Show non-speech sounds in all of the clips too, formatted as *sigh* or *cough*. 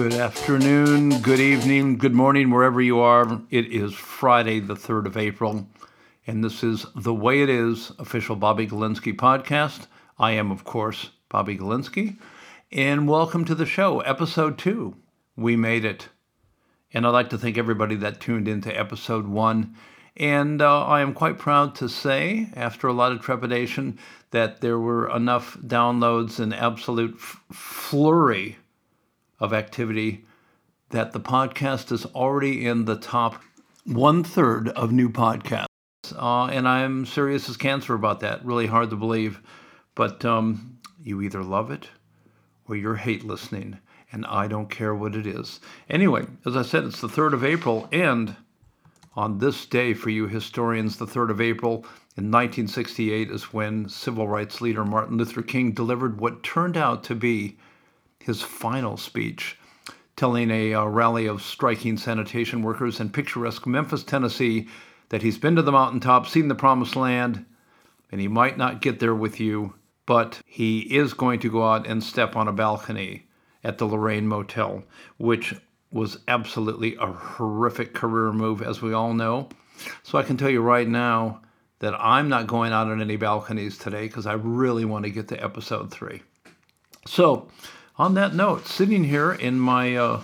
Good afternoon, good evening, good morning, wherever you are. It is Friday, the 3rd of April, and this is The Way It Is, official Bobby Galinsky podcast. I am, of course, Bobby Galinsky, and welcome to the show, episode two. We made it. And I'd like to thank everybody that tuned into episode one. And uh, I am quite proud to say, after a lot of trepidation, that there were enough downloads and absolute f- flurry of activity that the podcast is already in the top one third of new podcasts. Uh, and I'm serious as cancer about that. Really hard to believe. But um, you either love it or you hate listening. And I don't care what it is. Anyway, as I said, it's the 3rd of April. And on this day, for you historians, the 3rd of April in 1968 is when civil rights leader Martin Luther King delivered what turned out to be his final speech, telling a, a, rally of striking sanitation workers in picturesque Memphis, Tennessee, that he's been to the mountaintop, seen the promised land, and he might not get there with you, but he is going to go out and step on a balcony at the Lorraine Motel, which was absolutely a horrific career move, as we all know. So I can tell you right now that I'm not going out on any balconies today because I really want to get to episode three. So, on that note, sitting here in my uh,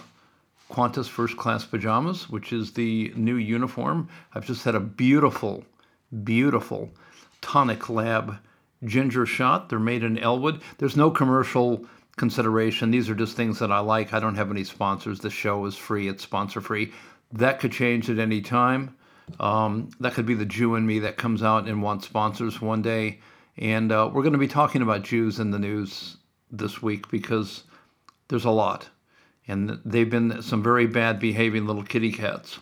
Qantas first class pajamas, which is the new uniform, I've just had a beautiful, beautiful tonic lab ginger shot. They're made in Elwood. There's no commercial consideration. These are just things that I like. I don't have any sponsors. The show is free, it's sponsor free. That could change at any time. Um, that could be the Jew in me that comes out and wants sponsors one day. And uh, we're going to be talking about Jews in the news this week because there's a lot. And they've been some very bad behaving little kitty cats.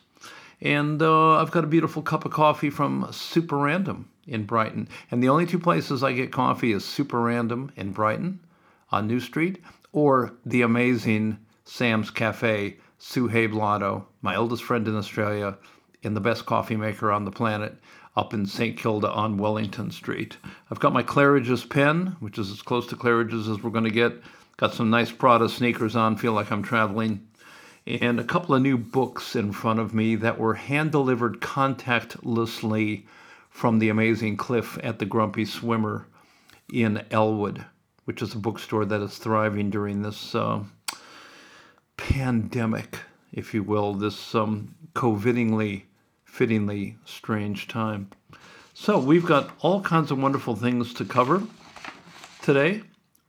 And uh, I've got a beautiful cup of coffee from Super Random in Brighton. And the only two places I get coffee is Super Random in Brighton on New Street or the amazing Sam's Cafe, Suhaib Lotto, my oldest friend in Australia, and the best coffee maker on the planet up in St. Kilda on Wellington Street. I've got my Claridge's pen, which is as close to Claridge's as we're going to get. Got some nice Prada sneakers on, feel like I'm traveling. And a couple of new books in front of me that were hand delivered contactlessly from the amazing Cliff at the Grumpy Swimmer in Elwood, which is a bookstore that is thriving during this uh, pandemic, if you will, this um, COVIDingly, fittingly strange time. So we've got all kinds of wonderful things to cover today.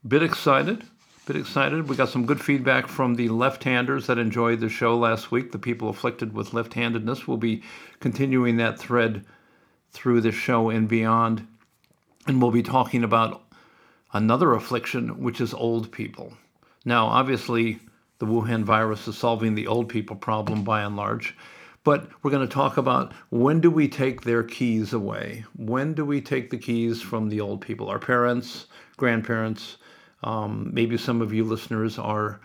Bit excited bit excited. We got some good feedback from the left-handers that enjoyed the show last week. The people afflicted with left-handedness will be continuing that thread through the show and beyond. And we'll be talking about another affliction, which is old people. Now, obviously, the Wuhan virus is solving the old people problem by and large. But we're going to talk about when do we take their keys away? When do we take the keys from the old people? Our parents, grandparents, um, maybe some of you listeners are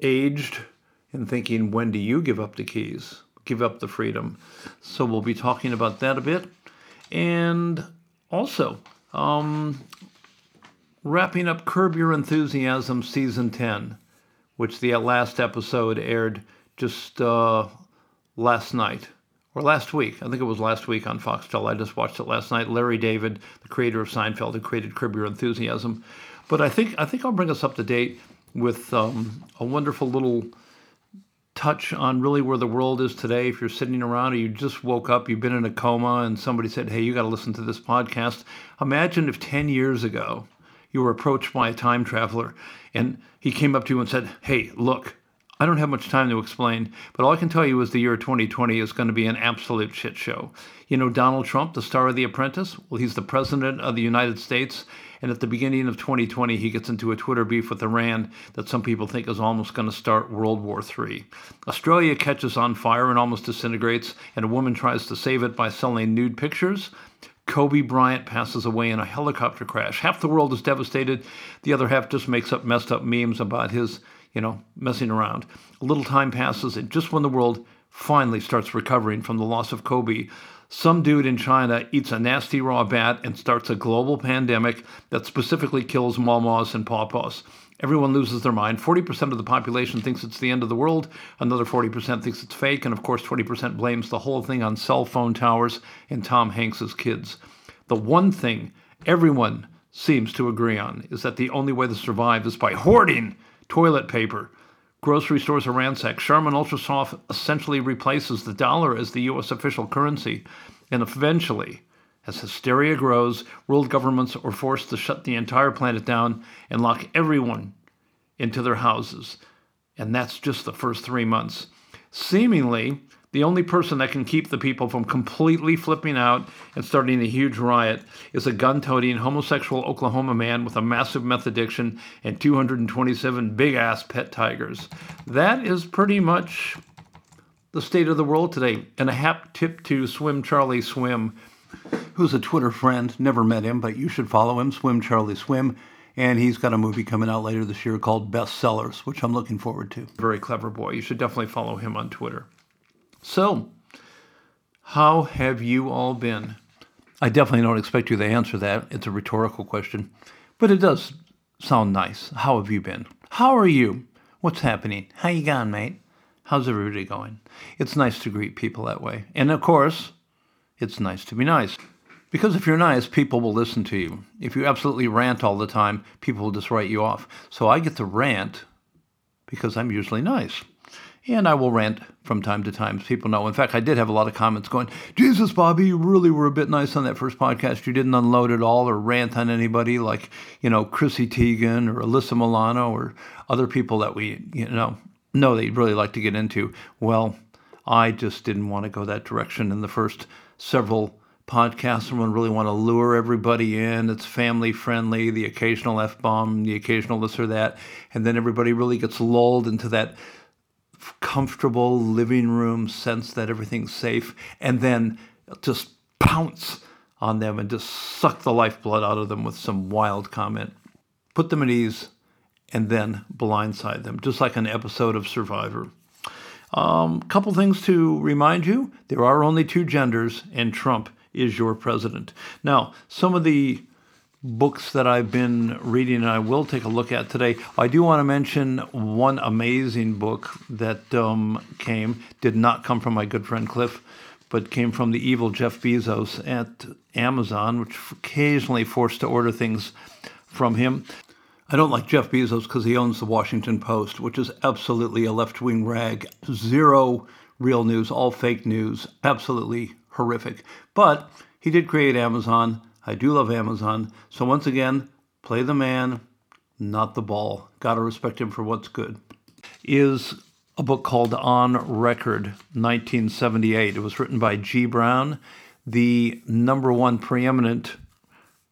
aged and thinking, when do you give up the keys? Give up the freedom. So we'll be talking about that a bit. And also, um, wrapping up Curb Your Enthusiasm Season 10, which the last episode aired just uh, last night or last week. I think it was last week on Foxtel. I just watched it last night. Larry David, the creator of Seinfeld, who created Curb Your Enthusiasm, but I think I think I'll bring us up to date with um, a wonderful little touch on really where the world is today. If you're sitting around or you just woke up, you've been in a coma, and somebody said, "Hey, you got to listen to this podcast." Imagine if 10 years ago you were approached by a time traveler and he came up to you and said, "Hey, look." I don't have much time to explain, but all I can tell you is the year 2020 is going to be an absolute shit show. You know, Donald Trump, the star of The Apprentice, well, he's the president of the United States, and at the beginning of 2020, he gets into a Twitter beef with Iran that some people think is almost going to start World War III. Australia catches on fire and almost disintegrates, and a woman tries to save it by selling nude pictures. Kobe Bryant passes away in a helicopter crash. Half the world is devastated. The other half just makes up messed up memes about his, you know, messing around. A little time passes, and just when the world finally starts recovering from the loss of Kobe, some dude in China eats a nasty raw bat and starts a global pandemic that specifically kills mamas and papas. Everyone loses their mind. 40% of the population thinks it's the end of the world. Another 40% thinks it's fake. And of course, 20% blames the whole thing on cell phone towers and Tom Hanks's kids. The one thing everyone seems to agree on is that the only way to survive is by hoarding toilet paper. Grocery stores are ransacked. Charmin Ultra Soft essentially replaces the dollar as the U.S. official currency. And eventually, as hysteria grows, world governments are forced to shut the entire planet down and lock everyone into their houses. And that's just the first three months. Seemingly, the only person that can keep the people from completely flipping out and starting a huge riot is a gun toting homosexual Oklahoma man with a massive meth addiction and 227 big ass pet tigers. That is pretty much the state of the world today. And a hap tip to Swim Charlie Swim who's a Twitter friend. Never met him, but you should follow him, Swim Charlie Swim. And he's got a movie coming out later this year called Bestsellers, which I'm looking forward to. Very clever boy. You should definitely follow him on Twitter. So, how have you all been? I definitely don't expect you to answer that. It's a rhetorical question, but it does sound nice. How have you been? How are you? What's happening? How you going, mate? How's everybody going? It's nice to greet people that way. And of course, it's nice to be nice. Because if you're nice, people will listen to you. If you absolutely rant all the time, people will just write you off. So I get to rant because I'm usually nice. And I will rant from time to time. People know. In fact, I did have a lot of comments going, Jesus, Bobby, you really were a bit nice on that first podcast. You didn't unload at all or rant on anybody like, you know, Chrissy Teigen or Alyssa Milano or other people that we, you know, know they'd really like to get into. Well, I just didn't want to go that direction in the first several podcasts. Someone really want to lure everybody in. It's family friendly, the occasional F bomb, the occasional this or that. And then everybody really gets lulled into that comfortable living room sense that everything's safe. And then just pounce on them and just suck the lifeblood out of them with some wild comment. Put them at ease and then blindside them, just like an episode of Survivor. Um, couple things to remind you there are only two genders, and Trump is your president. Now, some of the books that I've been reading and I will take a look at today. I do want to mention one amazing book that um, came, did not come from my good friend Cliff, but came from the evil Jeff Bezos at Amazon, which occasionally forced to order things from him. I don't like Jeff Bezos because he owns the Washington Post, which is absolutely a left wing rag. Zero real news, all fake news, absolutely horrific. But he did create Amazon. I do love Amazon. So once again, play the man, not the ball. Gotta respect him for what's good. Is a book called On Record 1978. It was written by G. Brown, the number one preeminent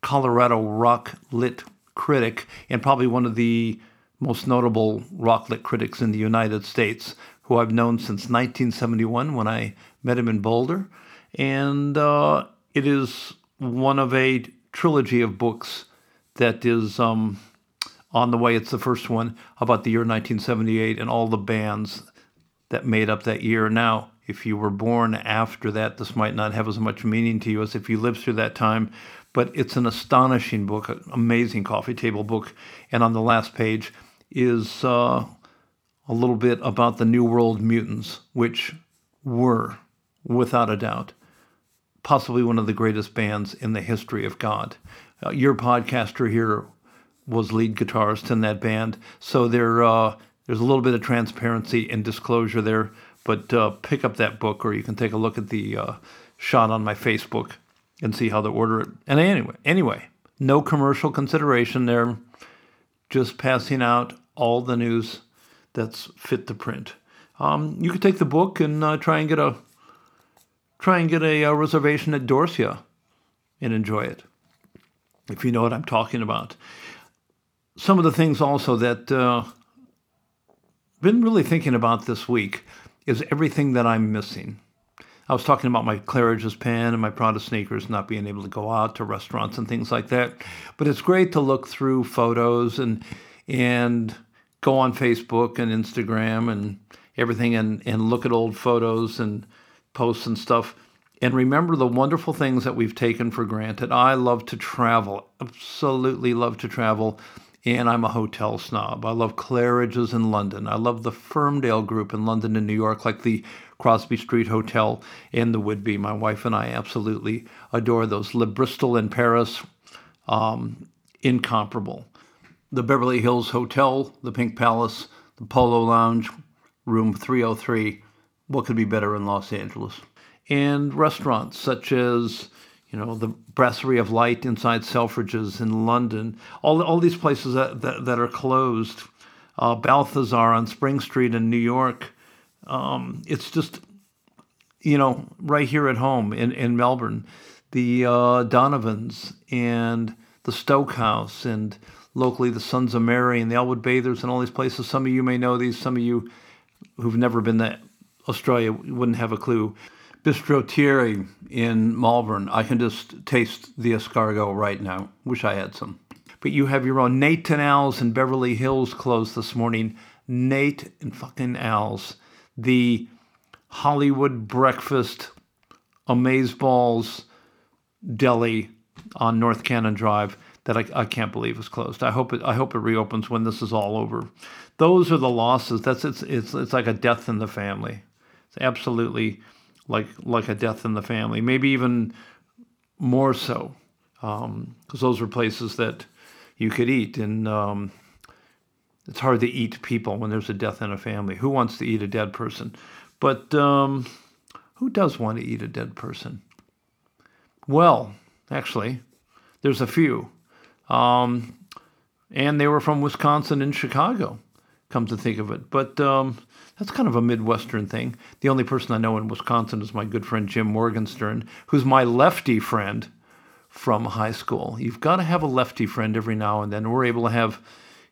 Colorado rock lit critic and probably one of the most notable rock lit critics in the United States, who I've known since 1971 when I met him in Boulder. And uh, it is one of a trilogy of books that is um, on the way. It's the first one about the year 1978 and all the bands that made up that year. Now, if you were born after that, this might not have as much meaning to you as if you lived through that time but it's an astonishing book, an amazing coffee table book. And on the last page is uh, a little bit about the New World Mutants, which were, without a doubt, possibly one of the greatest bands in the history of God. Uh, your podcaster here was lead guitarist in that band, so there uh, there's a little bit of transparency and disclosure there. But uh, pick up that book, or you can take a look at the uh, shot on my Facebook and see how to order it. And anyway, anyway, no commercial consideration there. Just passing out all the news that's fit to print. Um, you could take the book and uh, try and get a try and get a, a, reservation at Dorsia and enjoy it, if you know what I'm talking about. Some of the things also that uh, been really thinking about this week is everything that I'm missing. I was talking about my Claridge's pen and my Prada sneakers not being able to go out to restaurants and things like that. But it's great to look through photos and and go on Facebook and Instagram and everything and, and look at old photos and posts and stuff and remember the wonderful things that we've taken for granted. I love to travel, absolutely love to travel. and I'm a hotel snob. I love Claridge's in London. I love the Firmdale Group in London and New York, like the Crosby Street Hotel and the Whitby. My wife and I absolutely adore those. Le Bristol in Paris, um, incomparable. The Beverly Hills Hotel, the Pink Palace, the Polo Lounge, room 303. What could be better in Los Angeles? And restaurants such as you know, the Brasserie of Light inside Selfridges in London, all, all these places that, that, that are closed, uh, Balthazar on Spring Street in New York. Um, it's just, you know, right here at home in, in Melbourne, the uh, Donovans and the Stokehouse and locally the Sons of Mary and the Elwood Bathers and all these places. Some of you may know these, some of you who've never been to Australia wouldn't have a clue. Bistro Thierry in Malvern. I can just taste the escargot right now. Wish I had some. But you have your own Nate and Al's in Beverly Hills closed this morning. Nate and fucking Al's. The Hollywood breakfast amazeballs deli on North Cannon Drive that I, I can't believe is closed. I hope it I hope it reopens when this is all over. Those are the losses. That's it's it's it's like a death in the family. It's absolutely like like a death in the family, maybe even more so, because um, those were places that you could eat, and um, it's hard to eat people when there's a death in a family. Who wants to eat a dead person? But um, who does want to eat a dead person? Well, actually, there's a few. Um, and they were from Wisconsin and Chicago, come to think of it. But um, that's kind of a Midwestern thing. The only person I know in Wisconsin is my good friend Jim Morgenstern, who's my lefty friend from high school. You've got to have a lefty friend every now and then. We're able to have,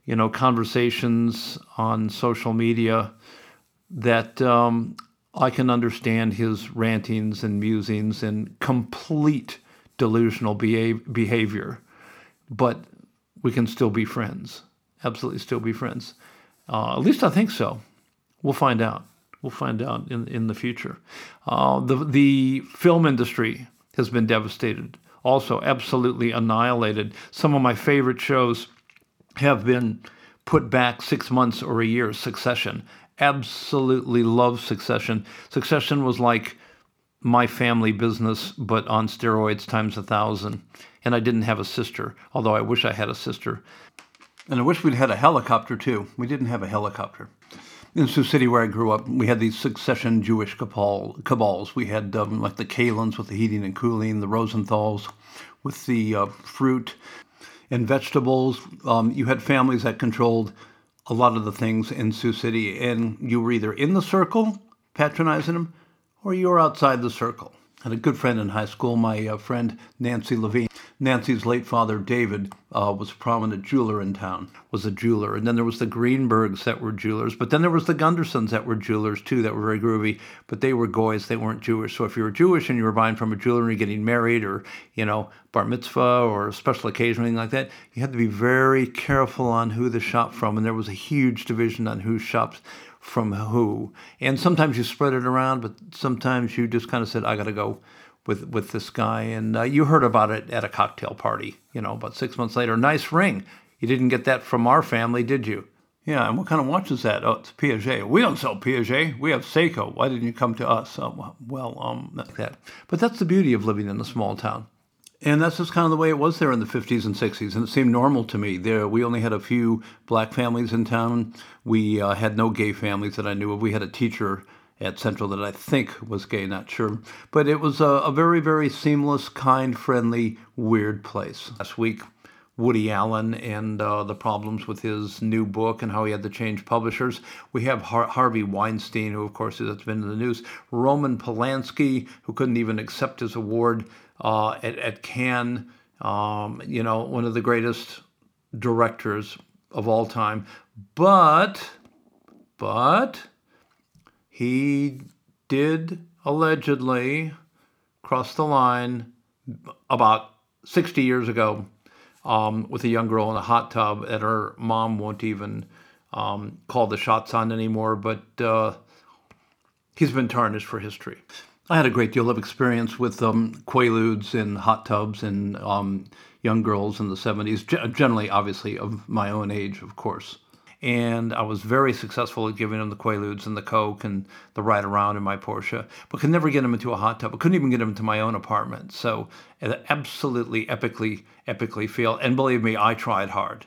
you know, conversations on social media that um, I can understand his rantings and musings and complete delusional behavior, but we can still be friends. Absolutely, still be friends. Uh, at least I think so. We'll find out. We'll find out in, in the future. Uh, the, the film industry has been devastated, also absolutely annihilated. Some of my favorite shows have been put back six months or a year. Succession. Absolutely love Succession. Succession was like my family business, but on steroids times a thousand. And I didn't have a sister, although I wish I had a sister. And I wish we'd had a helicopter too. We didn't have a helicopter in Sioux City, where I grew up, we had these succession Jewish cabal, cabals. We had um, like the Kalins with the heating and cooling, the Rosenthals with the uh, fruit and vegetables. Um, you had families that controlled a lot of the things in Sioux City, and you were either in the circle patronizing them, or you were outside the circle. Had a good friend in high school, my uh, friend Nancy Levine. Nancy's late father, David, uh, was a prominent jeweler in town, was a jeweler. And then there was the Greenbergs that were jewelers. But then there was the Gundersons that were jewelers too, that were very groovy. But they were goys, they weren't Jewish. So if you were Jewish and you were buying from a jeweler and you're getting married or, you know, bar mitzvah or a special occasion or anything like that, you had to be very careful on who to shop from. And there was a huge division on who shops from who. And sometimes you spread it around, but sometimes you just kind of said, I got to go with with this guy, and uh, you heard about it at a cocktail party. You know, about six months later. Nice ring. You didn't get that from our family, did you? Yeah, and what kind of watch is that? Oh, it's Piaget. We don't sell Piaget. We have Seiko. Why didn't you come to us? Oh, well, um, like that. But that's the beauty of living in a small town. And that's just kind of the way it was there in the 50s and 60s. And it seemed normal to me. There, we only had a few black families in town. We uh, had no gay families that I knew of. We had a teacher at Central that I think was gay, not sure. But it was a, a very, very seamless, kind, friendly, weird place. Last week, Woody Allen and uh, the problems with his new book and how he had to change publishers. We have Har- Harvey Weinstein, who, of course, has been in the news. Roman Polanski, who couldn't even accept his award uh, at, at Cannes. Um, you know, one of the greatest directors of all time. But, but, he did allegedly cross the line about 60 years ago um, with a young girl in a hot tub that her mom won't even um, call the shots on anymore, but uh, he's been tarnished for history. I had a great deal of experience with um, quaaludes and hot tubs and um, young girls in the 70s, generally, obviously, of my own age, of course. And I was very successful at giving them the quaaludes and the Coke and the ride around in my Porsche, but could never get them into a hot tub. I couldn't even get them into my own apartment. So absolutely, epically, epically failed. And believe me, I tried hard.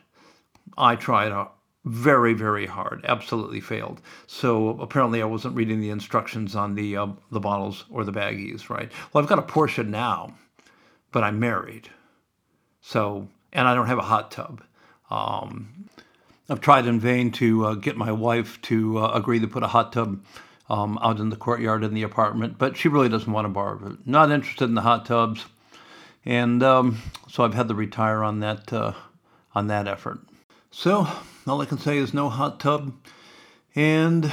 I tried hard very very hard absolutely failed. So apparently i wasn't reading the instructions on the uh, the bottles or the baggies right? Well i've got a porsche now but i'm married. So and i don't have a hot tub. Um, i've tried in vain to uh, get my wife to uh, agree to put a hot tub um, out in the courtyard in the apartment but she really doesn't want to borrow it. Not interested in the hot tubs. And um, so i've had to retire on that uh, on that effort so all I can say is no hot tub. And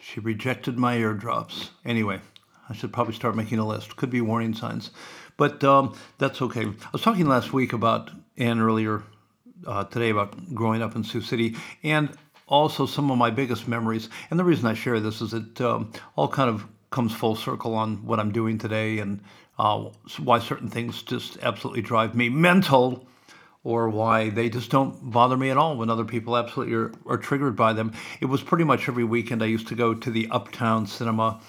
she rejected my airdrops. Anyway, I should probably start making a list. Could be warning signs. But um, that's okay. I was talking last week about, and earlier uh, today about growing up in Sioux City, and also some of my biggest memories. And the reason I share this is it um, all kind of comes full circle on what I'm doing today and uh, why certain things just absolutely drive me mental or why they just don't bother me at all when other people absolutely are, are triggered by them. It was pretty much every weekend I used to go to the Uptown Cinema.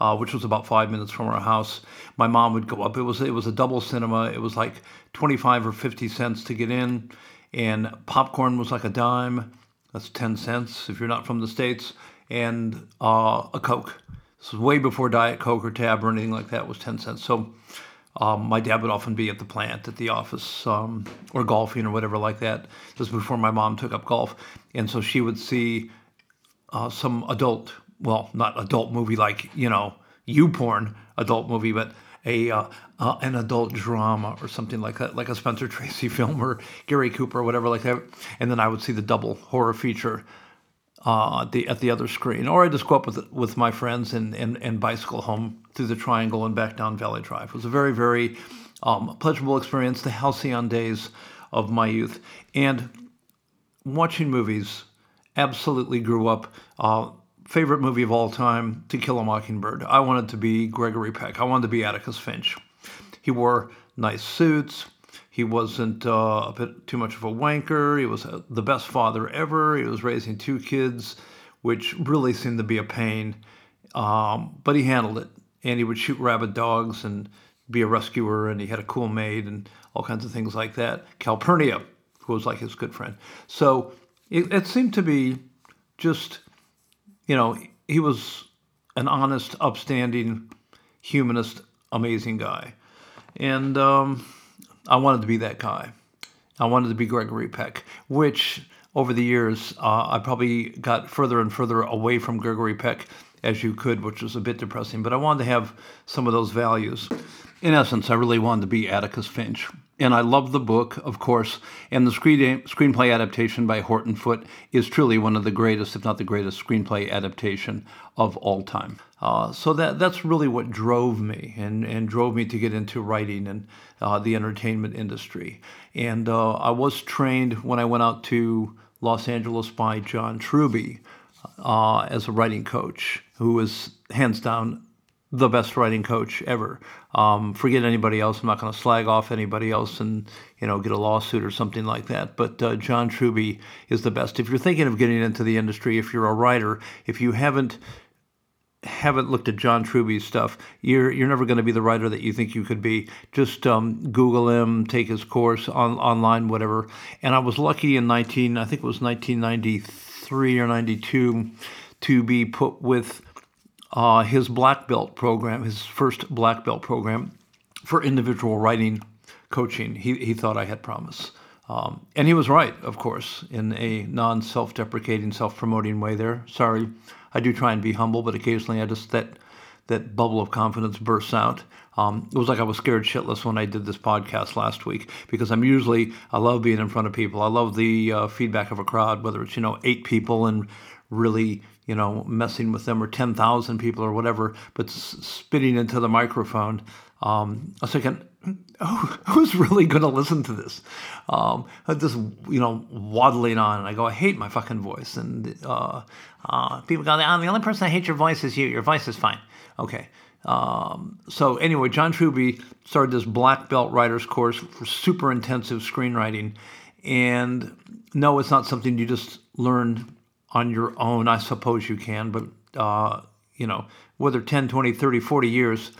Uh, which was about five minutes from our house. My mom would go up. It was it was a double cinema. It was like twenty five or fifty cents to get in, and popcorn was like a dime. That's ten cents if you're not from the states, and uh, a Coke. This was way before Diet Coke or Tab or anything like that. Was ten cents. So um, my dad would often be at the plant, at the office, um, or golfing or whatever like that. Just before my mom took up golf, and so she would see uh, some adult, well, not adult movie like you know you porn adult movie, but a uh, uh, an adult drama or something like that, like a Spencer *laughs* Tracy film or Gary Cooper or whatever like that. And then I would see the double horror feature uh, the at the other screen, or I just go up with with my friends and, and, and bicycle home through the Triangle and back down Valley Drive. It was a very very um, pleasurable experience. The halcyon days of my youth and watching movies. Absolutely grew up. Uh, favorite movie of all time, To Kill a Mockingbird. I wanted to be Gregory Peck. I wanted to be Atticus Finch. He wore nice suits. He wasn't uh, a bit too much of a wanker. He was uh, the best father ever. He was raising two kids, which really seemed to be a pain. Um, but he handled it. And he would shoot rabid dogs and be a rescuer. And he had a cool maid and all kinds of things like that. Calpurnia, who was like his good friend. So it, it seemed to be just, you know, he was an honest, upstanding, humanist, amazing guy. And, um, I wanted to be that guy. I wanted to be Gregory Peck, which over the years uh, I probably got further and further away from Gregory Peck as you could, which was a bit depressing. But I wanted to have some of those values. In essence, I really wanted to be Atticus Finch. And I love the book, of course, and the screen, screenplay adaptation by Horton Foote is truly one of the greatest, if not the greatest, screenplay adaptation of all time. Uh, so that that's really what drove me and, and drove me to get into writing and uh, the entertainment industry. And uh, I was trained when I went out to Los Angeles by John Truby uh, as a writing coach, who was hands down the best writing coach ever. Um, forget anybody else. I'm not going to slag off anybody else and you know get a lawsuit or something like that. But uh, John Truby is the best. If you're thinking of getting into the industry, if you're a writer, if you haven't haven't looked at John Truby's stuff, you're you're never going to be the writer that you think you could be. Just um, Google him, take his course on online, whatever. And I was lucky in 19, I think it was 1993 or 92, to be put with uh, his black belt program, his first black belt program for individual writing coaching. He, he thought I had promise. Um, and he was right, of course, in a non self deprecating, self promoting way there. Sorry, I do try and be humble, but occasionally I just, that, that bubble of confidence bursts out. Um, it was like I was scared shitless when I did this podcast last week because I'm usually, I love being in front of people. I love the uh, feedback of a crowd, whether it's, you know, eight people and really you know, messing with them or 10,000 people or whatever, but s- spitting into the microphone. Um, I was oh, who's really going to listen to this? Um, just, you know, waddling on. And I go, I hate my fucking voice. And uh, uh, people go, oh, the only person I hate your voice is you. Your voice is fine. Okay. Um, so anyway, John Truby started this black belt writer's course for super intensive screenwriting. And no, it's not something you just learn on your own. I suppose you can, but, uh, you know, whether 10, 20, 30, 40 years,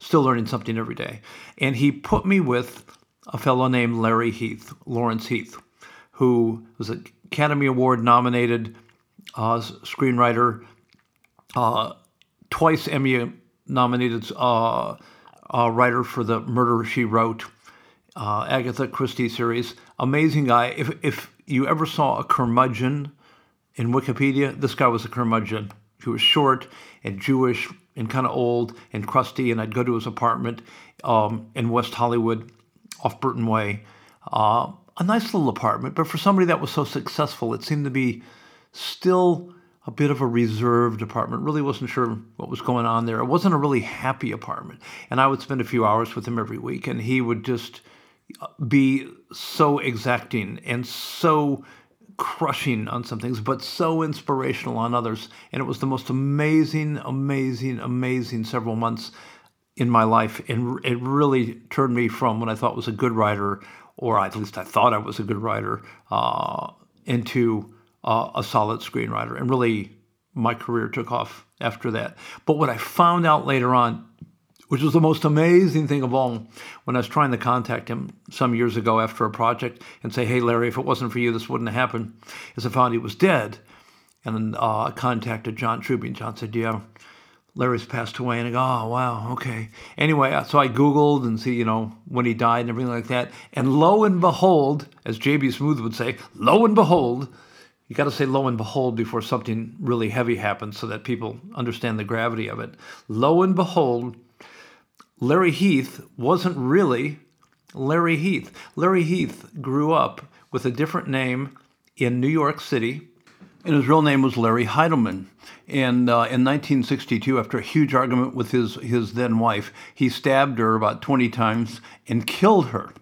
still learning something every day. And he put me with a fellow named Larry Heath, Lawrence Heath, who was an Academy Award nominated uh, screenwriter, uh, twice Emmy nominated uh, uh, writer for the Murder She Wrote, uh, Agatha Christie series. Amazing guy. If, if you ever saw a curmudgeon in Wikipedia, this guy was a curmudgeon. He was short and Jewish and kind of old and crusty, and I'd go to his apartment um, in West Hollywood off Burton Way. Uh, a nice little apartment, but for somebody that was so successful, it seemed to be still a bit of a reserved apartment. Really wasn't sure what was going on there. It wasn't a really happy apartment. And I would spend a few hours with him every week, and he would just be so exacting and so crushing on some things, but so inspirational on others. And it was the most amazing, amazing, amazing several months in my life. And it really turned me from what I thought was a good writer, or at least I thought I was a good writer, uh, into uh, a solid screenwriter. And really, my career took off after that. But what I found out later on, which was the most amazing thing of all, when I was trying to contact him some years ago after a project and say, hey, Larry, if it wasn't for you, this wouldn't have happened, is I found he was dead. And uh, I contacted John Truby, and John said, yeah, Larry's passed away. And I go, oh, wow, okay. Anyway, uh, so I Googled and see, you know, when he died and everything like that. And lo and behold, as J.B. Smoove would say, lo and behold, you got to say lo and behold before something really heavy happens so that people understand the gravity of it. Lo and behold, Larry Heath wasn't really Larry Heath. Larry Heath grew up with a different name in New York City, and his real name was Larry Heidelman. And uh, in 1962, after a huge argument with his, his then wife, he stabbed her about 20 times and killed her.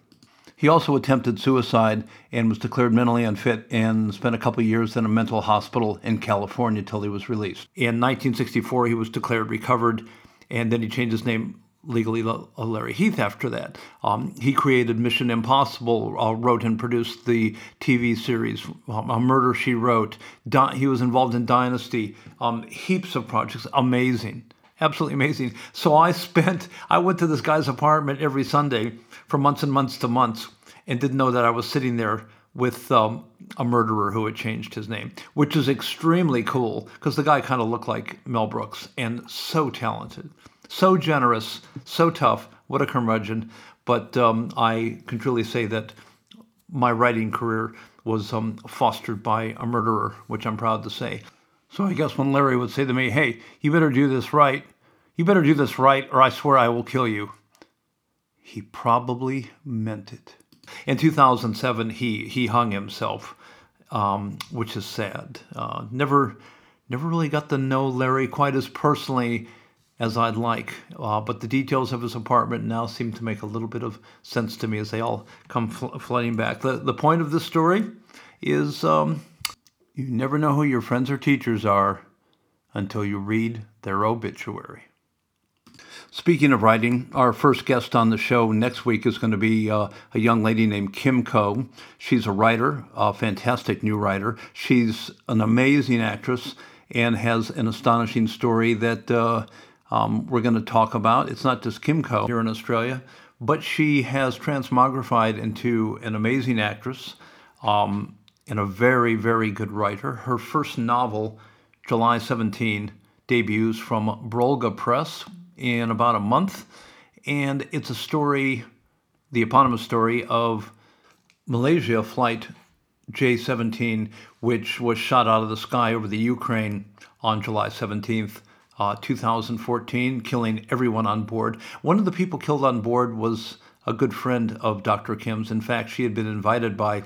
He also attempted suicide and was declared mentally unfit and spent a couple years in a mental hospital in California until he was released. In 1964, he was declared recovered, and then he changed his name legally Larry Heath after that. Um, he created Mission Impossible, uh, wrote and produced the TV series um, A Murder She Wrote. Di- he was involved in Dynasty, um, heaps of projects, amazing absolutely amazing. So I spent, I went to this guy's apartment every Sunday for months and months to months and didn't know that I was sitting there with um, a murderer who had changed his name, which is extremely cool because the guy kind of looked like Mel Brooks and so talented, so generous, so tough. What a curmudgeon. But um, I can truly say that my writing career was um, fostered by a murderer, which I'm proud to say. So I guess when Larry would say to me, hey, you better do this right, you better do this right, or I swear I will kill you, he probably meant it. In 2007, he, he hung himself, um, which is sad. Uh, never, never really got to know Larry quite as personally as I'd like, uh, but the details of his apartment now seem to make a little bit of sense to me as they all come fl- flooding back. The, the point of this story is um, you never know who your friends or teachers are until you read their obituary. Speaking of writing, our first guest on the show next week is going to be uh, a young lady named Kim Ko. She's a writer, a fantastic new writer. She's an amazing actress and has an astonishing story that uh, um, we're going to talk about. It's not just Kim Ko here in Australia, but she has transmogrified into an amazing actress. Um, and a very, very good writer. Her first novel, July 17, debuts from Brolga Press in about a month. And it's a story, the eponymous story of Malaysia Flight J 17, which was shot out of the sky over the Ukraine on July 17th. Uh, 2014, killing everyone on board. One of the people killed on board was a good friend of Dr. Kim's. In fact, she had been invited by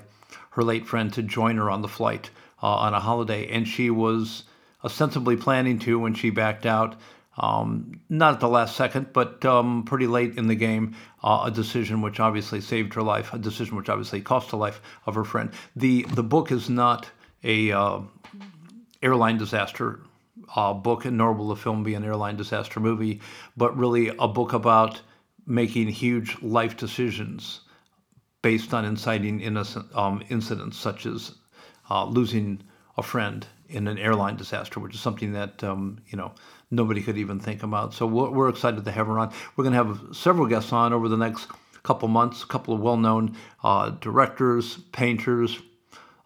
her late friend to join her on the flight uh, on a holiday, and she was ostensibly planning to when she backed out. Um, not at the last second, but um, pretty late in the game, uh, a decision which obviously saved her life, a decision which obviously cost the life of her friend. the The book is not a uh, airline disaster uh, book, nor will the film be an airline disaster movie, but really a book about making huge life decisions based on inciting innocent um, incidents such as uh, losing a friend in an airline disaster, which is something that um, you know nobody could even think about. So we're, we're excited to have her on. We're going to have several guests on over the next couple months. A couple of well-known uh, directors, painters,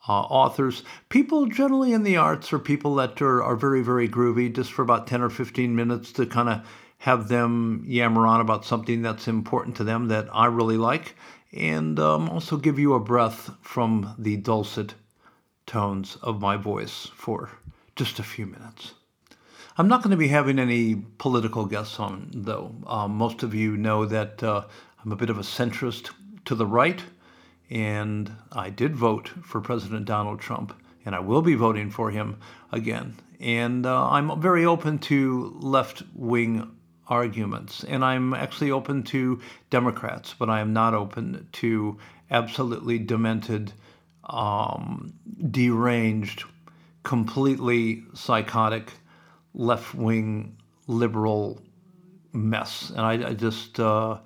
uh, authors, people generally in the arts, are people that are, are very very groovy, just for about ten or fifteen minutes to kind of have them yammer on about something that's important to them that I really like, and um, also give you a breath from the dulcet tones of my voice for just a few minutes. I'm not going to be having any political guests on, though. Um, most of you know that uh, I'm a bit of a centrist to the right, and I did vote for President Donald Trump, and I will be voting for him again. And uh, I'm very open to left wing arguments. And I'm actually open to Democrats, but I am not open to absolutely demented, um, deranged, completely psychotic, left wing liberal mess. And I, I just, uh,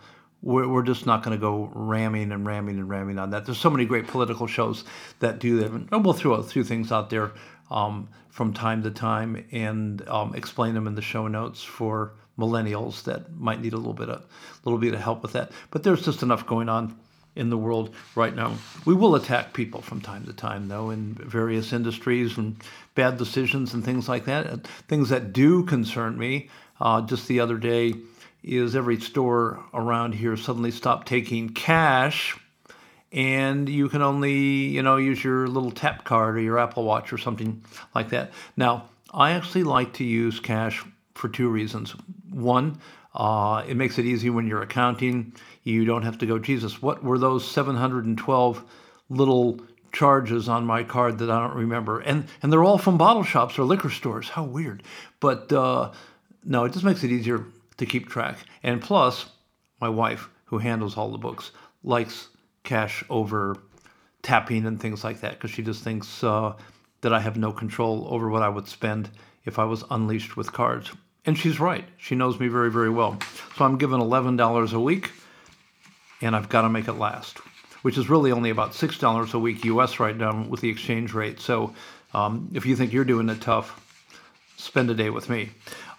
we're, we're just not going to go ramming and ramming and ramming on that. There's so many great political shows that do that. And we'll throw a few things out there um, from time to time and um, explain them in the show notes for millennials that might need a little bit of little bit of help with that. But there's just enough going on in the world right now. We will attack people from time to time, though, in various industries and bad decisions and things like that. Things that do concern me. Uh, just the other day, is every store around here suddenly stopped taking cash and you can only you know use your little tap card or your apple watch or something like that now i actually like to use cash for two reasons one, uh, it makes it easy when you're accounting. You don't have to go, Jesus, what were those 712 little charges on my card that I don't remember? And and they're all from bottle shops or liquor stores. How weird. But uh, no, it just makes it easier to keep track. And plus, my wife, who handles all the books, likes cash over tapping and things like that because she just thinks uh, that I have no control over what I would spend if I was unleashed with cards. And she's right. She knows me very, very well. So I'm given $11 a week, and I've got to make it last, which is really only about $6 a week US right now with the exchange rate. So um, if you think you're doing it tough, spend a day with me.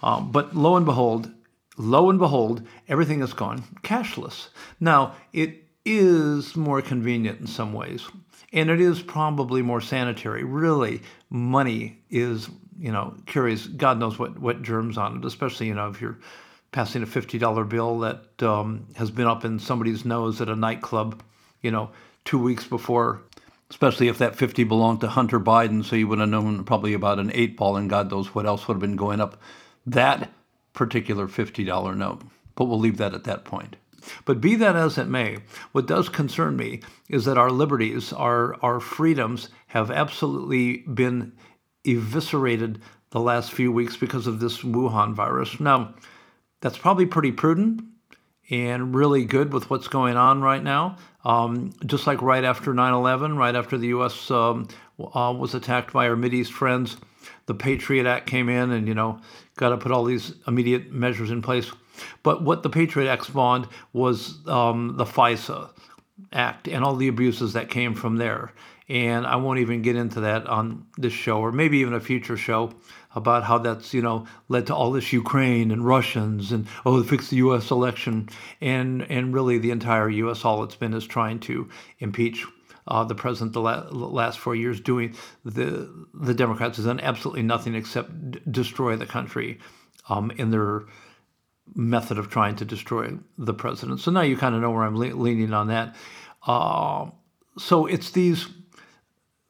Um, but lo and behold, lo and behold, everything has gone cashless. Now, it is more convenient in some ways, and it is probably more sanitary. Really, money is you know, carries God knows what, what germs on it, especially, you know, if you're passing a $50 bill that um, has been up in somebody's nose at a nightclub, you know, two weeks before, especially if that 50 belonged to Hunter Biden, so you would have known probably about an eight ball and God knows what else would have been going up that particular $50 note. But we'll leave that at that point. But be that as it may, what does concern me is that our liberties, our, our freedoms have absolutely been eviscerated the last few weeks because of this Wuhan virus. Now, that's probably pretty prudent and really good with what's going on right now. Um, just like right after 9 11, right after the U.S. Um, uh, was attacked by our Mideast friends, the Patriot Act came in and, you know, got to put all these immediate measures in place. But what the Patriot Act spawned was um, the FISA Act and all the abuses that came from there. And I won't even get into that on this show or maybe even a future show about how that's, you know, led to all this Ukraine and Russians and, oh, fix the U.S. election. And, and really the entire U.S., all it's been is trying to impeach uh, the president the la- last four years doing the the Democrats has done absolutely nothing except d- destroy the country um, in their method of trying to destroy the president. So now you kind of know where I'm le- leaning on that. Uh, so it's these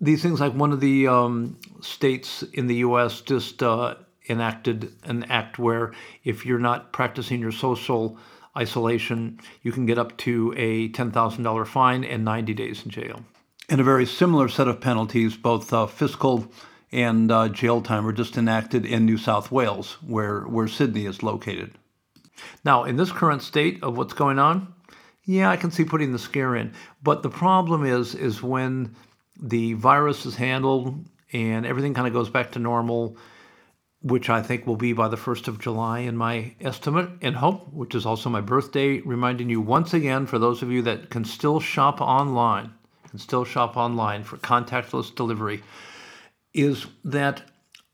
these things like one of the um, states in the U.S. just uh, enacted an act where if you're not practicing your social isolation, you can get up to a $10,000 fine and 90 days in jail. And a very similar set of penalties, both uh, fiscal and uh, jail time, were just enacted in New South Wales, where, where Sydney is located. Now, in this current state of what's going on, yeah, I can see putting the scare in. But the problem is, is when the virus is handled and everything kind of goes back to normal, which I think will be by the 1st of July in my estimate and hope, which is also my birthday, reminding you once again for those of you that can still shop online, can still shop online for contactless delivery, is that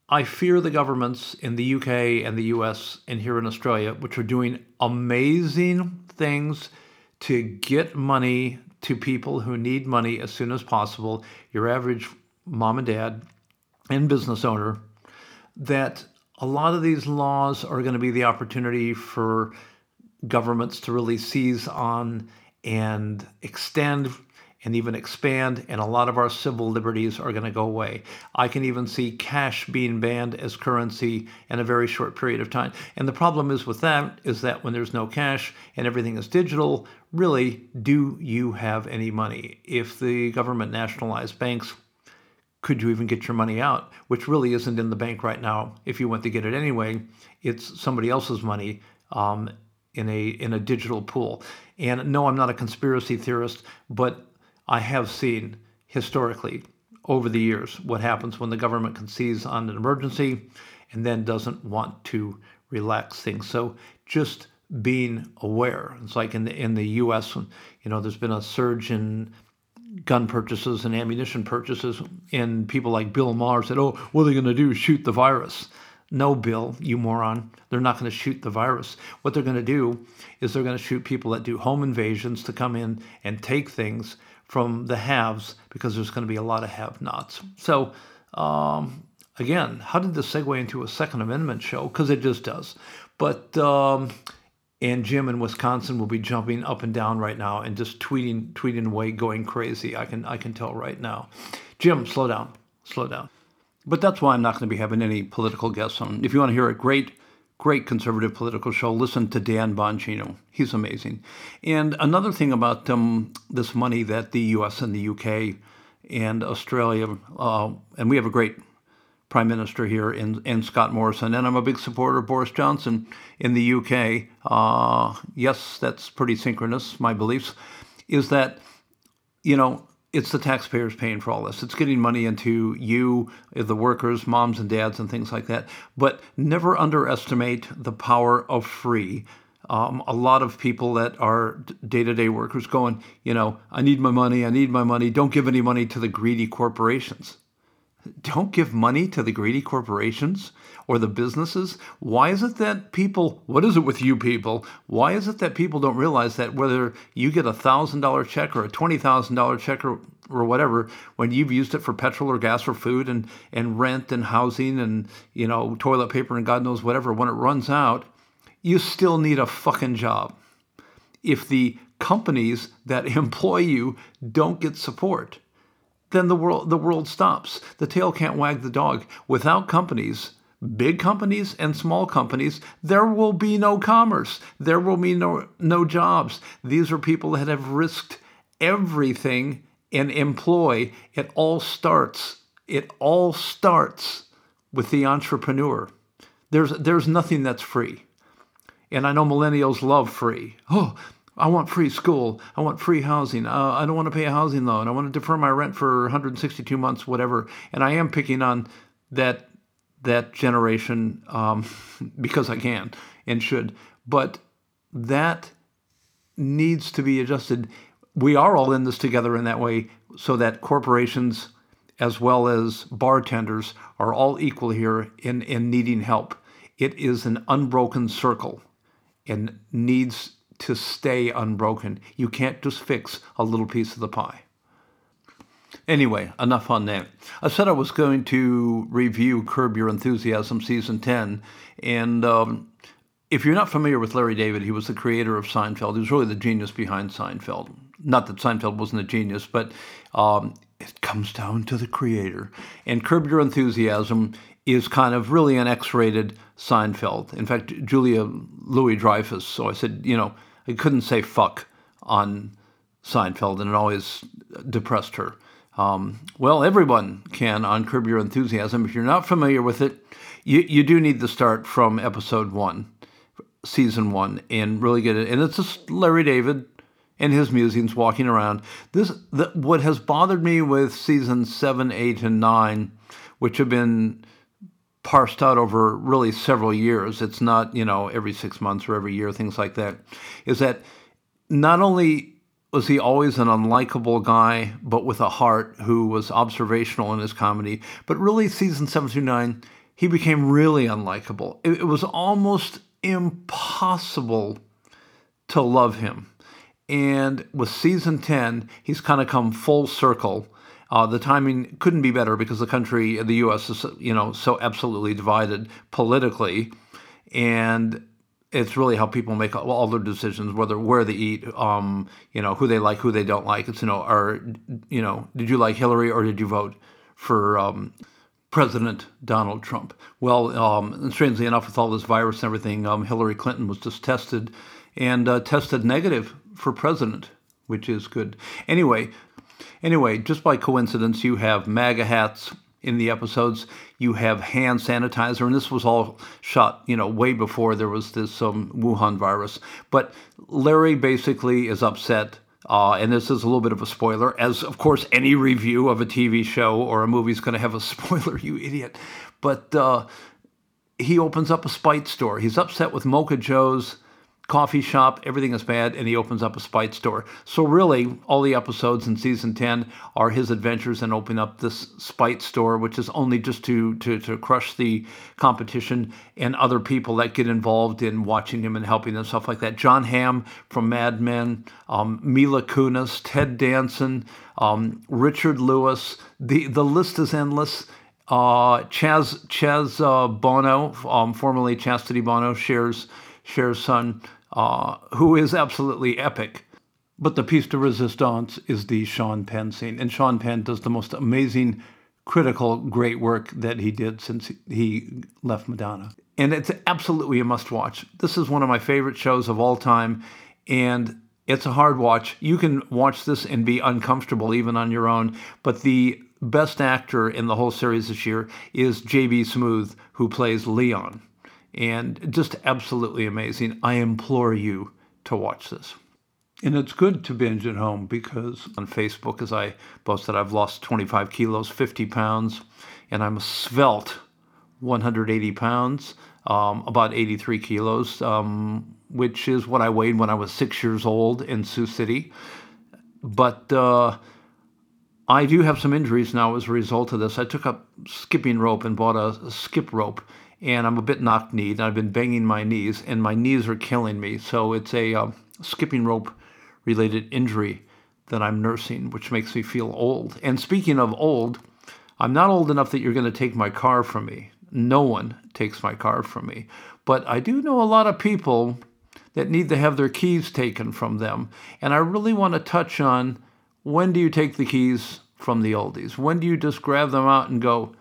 I fear the governments in the UK and the US and here in Australia, which are doing amazing things to get money to people who need money as soon as possible, your average mom and dad and business owner that a lot of these laws are going to be the opportunity for governments to really seize on and extend and even expand, and a lot of our civil liberties are going to go away. I can even see cash being banned as currency in a very short period of time. And the problem is with that is that when there's no cash and everything is digital, really, do you have any money? If the government nationalized banks, could you even get your money out? Which really isn't in the bank right now. If you went to get it anyway, it's somebody else's money um, in a in a digital pool. And no, I'm not a conspiracy theorist, but I have seen historically over the years what happens when the government seize on an emergency and then doesn't want to relax things. So just being aware. It's like in the in the U.S. You know, there's been a surge in gun purchases and ammunition purchases, and people like Bill Maher said, "Oh, what are they going to do? Shoot the virus?" No, Bill, you moron. They're not going to shoot the virus. What they're going to do is they're going to shoot people that do home invasions to come in and take things from the haves because there's going to be a lot of have-nots. So, um, again, how did this segue into a Second Amendment show? Because it just does. But um, and Jim in Wisconsin will be jumping up and down right now and just tweeting, tweeting away, going crazy. I can, I can tell right now. Jim, slow down, slow down. But that's why I'm not going to be having any political guests on. If you want to hear a great, great conservative political show, listen to Dan Bongino. He's amazing. And another thing about um, this money that the U.S. and the U.K. and Australia, uh, and we have a great Prime Minister here in, in Scott Morrison, and I'm a big supporter of Boris Johnson in the UK. Uh, yes, that's pretty synchronous, my beliefs, is that, you know, it's the taxpayers paying for all this. It's getting money into you, the workers, moms and dads, and things like that. But never underestimate the power of free. Um, a lot of people that are day to day workers going, you know, I need my money, I need my money. Don't give any money to the greedy corporations. Don't give money to the greedy corporations or the businesses. Why is it that people, what is it with you people? Why is it that people don't realize that whether you get a $1,000 check or a $20,000 check or, or whatever, when you've used it for petrol or gas or food and, and rent and housing and, you know, toilet paper and God knows whatever, when it runs out, you still need a fucking job. If the companies that *laughs* employ you don't get support, then the world the world stops. The tail can't wag the dog. Without companies, big companies and small companies, there will be no commerce. There will be no no jobs. These are people that have risked everything in employ. It all starts. It all starts with the entrepreneur. There's there's nothing that's free. And I know millennials love free. Oh, I want free school. I want free housing. Uh, I don't want to pay a housing loan. I want to defer my rent for 162 months, whatever. And I am picking on that that generation um, *laughs* because I can and should. But that needs to be adjusted. We are all in this together in that way, so that corporations as well as bartenders are all equal here in, in needing help. It is an unbroken circle and needs to stay unbroken. You can't just fix a little piece of the pie. Anyway, enough on that. I said I was going to review Curb Your Enthusiasm season 10. And um, if you're not familiar with Larry David, he was the creator of Seinfeld. He was really the genius behind Seinfeld. Not that Seinfeld wasn't a genius, but um, it comes down to the creator. And Curb Your Enthusiasm is kind of really an X-rated Seinfeld. In fact, Julia Louis Dreyfus. So I said, you know, I couldn't say fuck on Seinfeld, and it always depressed her. Um, well, everyone can on Curb Your Enthusiasm. If you're not familiar with it, you, you do need to start from episode one, season one, and really get it. And it's just Larry David and his musings walking around. This the, what has bothered me with season seven, eight, and nine, which have been parsed out over really several years. It's not, you know, every six months or every year, things like that. Is that not only was he always an unlikable guy, but with a heart who was observational in his comedy, but really season seven through nine, he became really unlikable. It, it was almost impossible to love him. And with season 10, he's kind of come full circle uh, the timing couldn't be better because the country, the U.S., is you know so absolutely divided politically, and it's really how people make all their decisions, whether where they eat, um, you know, who they like, who they don't like. It's you know, or you know, did you like Hillary or did you vote for um, President Donald Trump? Well, um, strangely enough, with all this virus and everything, um, Hillary Clinton was just tested and uh, tested negative for president, which is good. Anyway, Anyway, just by coincidence, you have MAGA hats in the episodes. You have hand sanitizer, and this was all shot, you know, way before there was this um, Wuhan virus. But Larry basically is upset. Uh, and this is a little bit of a spoiler, as of course any review of a TV show or a movie is going to have a *laughs* spoiler, you idiot. But uh, he opens up a spite store. He's upset with Mocha Joe's coffee shop, everything is bad, and he opens up a spite store. So really, all the episodes in season 10 are his adventures in opening up this spite store, which is only just to, to, to crush the competition and other people that get involved in watching him and helping them, stuff like that. John Hamm from Mad Men, um, Mila Kunis, Ted Danson, um, Richard Lewis. The, the list is endless. Uh, Chaz, Chaz uh, Bono, um, formerly Chastity Bono, shares Cher's son, uh, who is absolutely epic. But the piece de resistance is the Sean Penn scene. And Sean Penn does the most amazing, critical, great work that he did since he left Madonna. And it's absolutely a must watch. This is one of my favorite shows of all time. And it's a hard watch. You can watch this and be uncomfortable even on your own. But the best actor in the whole series this year is J.B. Smoove, who plays Leon and just absolutely amazing. I implore you to watch this. And it's good to binge at home because on Facebook, as I posted, I've lost 25 kilos, 50 pounds, and I'm a svelte 180 pounds, um, about 83 kilos, um, which is what I weighed when I was six years old in Sioux City. But uh, I do have some injuries now as a result of this. I took up skipping rope and bought a, a skip rope and I'm a bit knock kneed. I've been banging my knees, and my knees are killing me. So it's a uh, skipping rope related injury that I'm nursing, which makes me feel old. And speaking of old, I'm not old enough that you're going to take my car from me. No one takes my car from me. But I do know a lot of people that need to have their keys taken from them. And I really want to touch on when do you take the keys from the oldies? When do you just grab them out and go,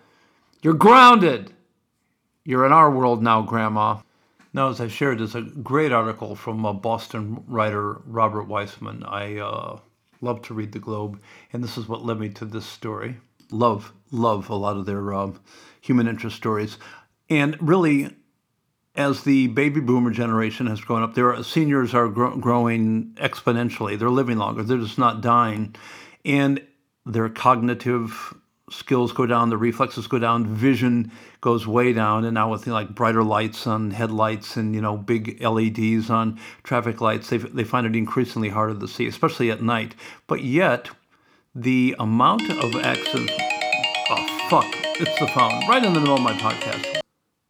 you're grounded? You're in our world now, Grandma. Now, as I shared, there's a great article from a Boston writer, Robert Weissman. I uh, love to read the Globe, and this is what led me to this story. Love, love a lot of their um, human interest stories. And really, as the baby boomer generation has grown up, their seniors are gro- growing exponentially. They're living longer. They're just not dying, and their cognitive skills go down, the reflexes go down, vision goes way down. And now with you know, like brighter lights on headlights and you know big LEDs on traffic lights, they they find it increasingly harder to see, especially at night. But yet, the amount of accidents. Oh fuck! It's the phone right in the middle of my podcast.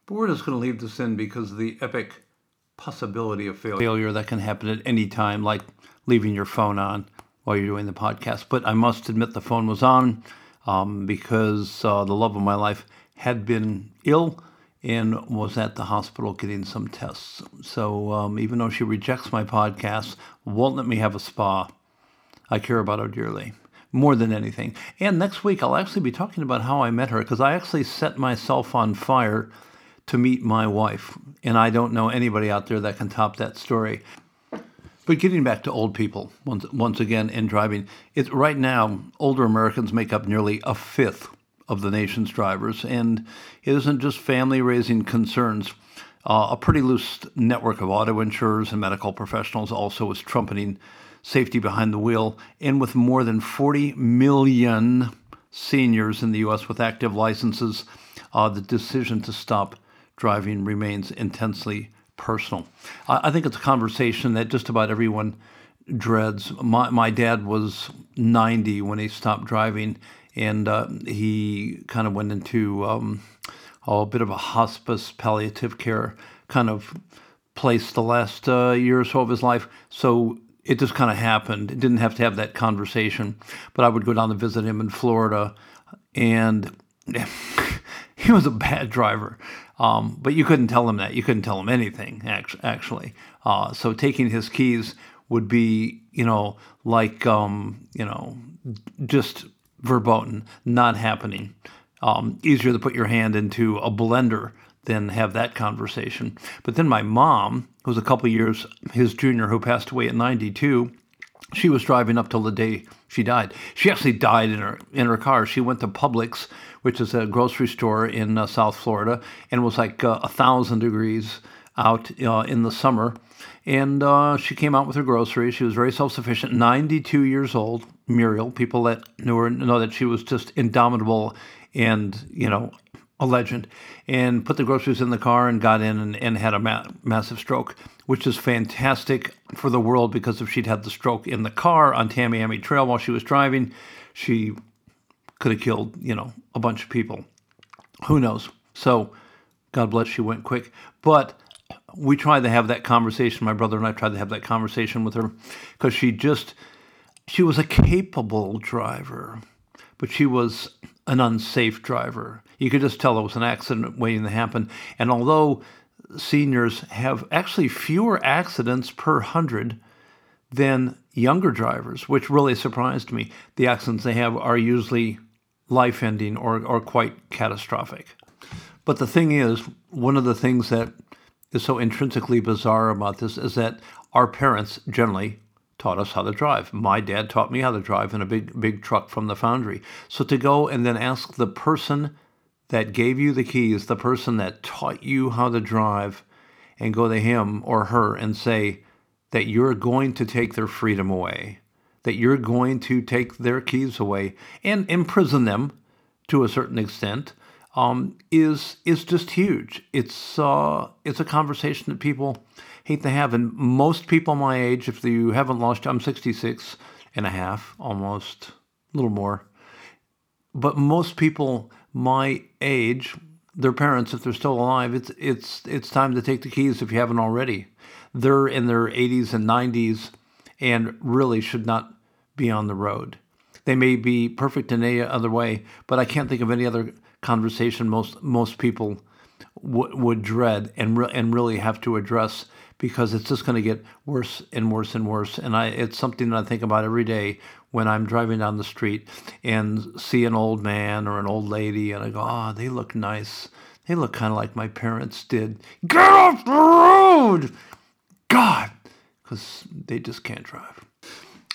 But we're just going to leave this in because the epic possibility of failure. failure that can happen at any time, like leaving your phone on while you're doing the podcast. But I must admit the phone was on um, because uh, the love of my life had been ill and was at the hospital getting some tests. So um, even though she rejects my podcast, won't let me have a spa, I care about her dearly. More than anything. And next week, I'll actually be talking about how I met her because I actually set myself on fire to meet my wife. And I don't know anybody out there that can top that story. But getting back to old people once once again in driving, right now older Americans make up nearly a fifth of the nation's drivers, and it isn't just family raising concerns. Uh, a pretty loose network of auto insurers and medical professionals also is trumpeting safety behind the wheel. And with more than 40 million seniors in the U.S. with active licenses, uh, the decision to stop driving remains intensely personal. I, I think it's a conversation that just about everyone dreads. My, my dad was 90 when he stopped driving, and uh, he kind of went into um, a bit of a hospice palliative care kind of place the last uh, year or so of his life. So it just kind of happened. It didn't have to have that conversation. But I would go down to visit him in Florida, and *laughs* he was a bad driver. Um, but you couldn't tell him that. You couldn't tell him anything, actually. Uh, so taking his keys would be, you know, like, um, you know, just verboten, not happening. Um, easier to put your hand into a blender than have that conversation. But then my mom, who was a couple years his junior, who passed away at 92, she was driving up till the day she died. She actually died in her in her car. She went to Publix, which is a grocery store in uh, South Florida, and it was like uh, a thousand degrees out uh, in the summer. And uh, she came out with her groceries. She was very self sufficient, 92 years old. Muriel, people that knew her know that she was just indomitable and, you know, a legend. And put the groceries in the car and got in and, and had a ma- massive stroke, which is fantastic for the world because if she'd had the stroke in the car on Tamiami Trail while she was driving, she could have killed, you know, a bunch of people. Who knows? So, God bless, she went quick. But we tried to have that conversation. My brother and I tried to have that conversation with her because she just, she was a capable driver, but she was an unsafe driver. You could just tell it was an accident waiting to happen. And although seniors have actually fewer accidents per hundred than younger drivers, which really surprised me, the accidents they have are usually life ending or, or quite catastrophic. But the thing is, one of the things that is so intrinsically bizarre about this is that our parents generally taught us how to drive. My dad taught me how to drive in a big big truck from the foundry. So to go and then ask the person that gave you the keys, the person that taught you how to drive, and go to him or her and say that you're going to take their freedom away, that you're going to take their keys away and imprison them to a certain extent um, is is just huge. It's uh, it's a conversation that people hate to have, and most people my age, if you haven't lost, I'm 66 and a half, almost a little more, but most people my age, their parents, if they're still alive, it's it's it's time to take the keys if you haven't already. They're in their 80s and 90s, and really should not be on the road. They may be perfect in any other way, but I can't think of any other conversation most most people w- would dread and re- and really have to address because it's just going to get worse and worse and worse. And I it's something that I think about every day when I'm driving down the street and see an old man or an old lady, and I go, "Ah, oh, they look nice. They look kind of like my parents did." Get off the road, God, because they just can't drive.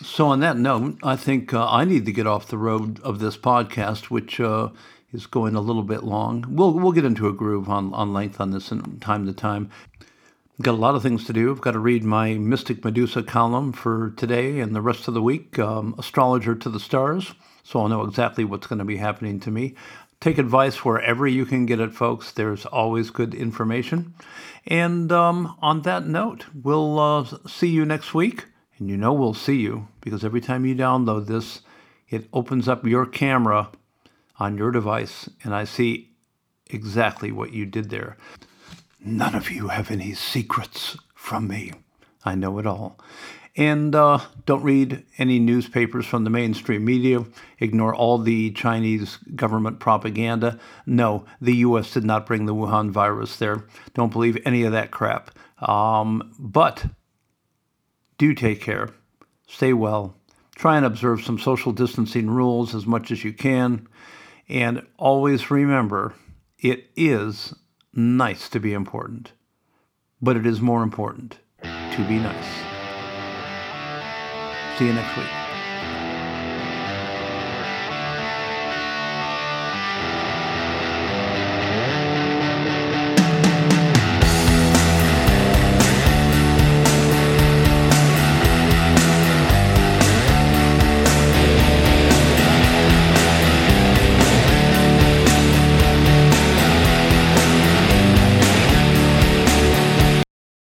So, on that note, I think uh, I need to get off the road of this podcast, which uh, is going a little bit long. We'll we'll get into a groove on, on length on this in time to time. Got a lot of things to do. I've got to read my Mystic Medusa column for today and the rest of the week, um, Astrologer to the Stars, so I'll know exactly what's going to be happening to me. Take advice wherever you can get it, folks. There's always good information. And um, on that note, we'll uh, see you next week. And you know we'll see you because every time you download this, it opens up your camera on your device, and I see exactly what you did there. None of you have any secrets from me. I know it all. And uh, don't read any newspapers from the mainstream media. Ignore all the Chinese government propaganda. No, the U.S. did not bring the Wuhan virus there. Don't believe any of that crap. Um, but do take care. Stay well. Try and observe some social distancing rules as much as you can. And always remember it is nice to be important, but it is more important to be nice. See you next week.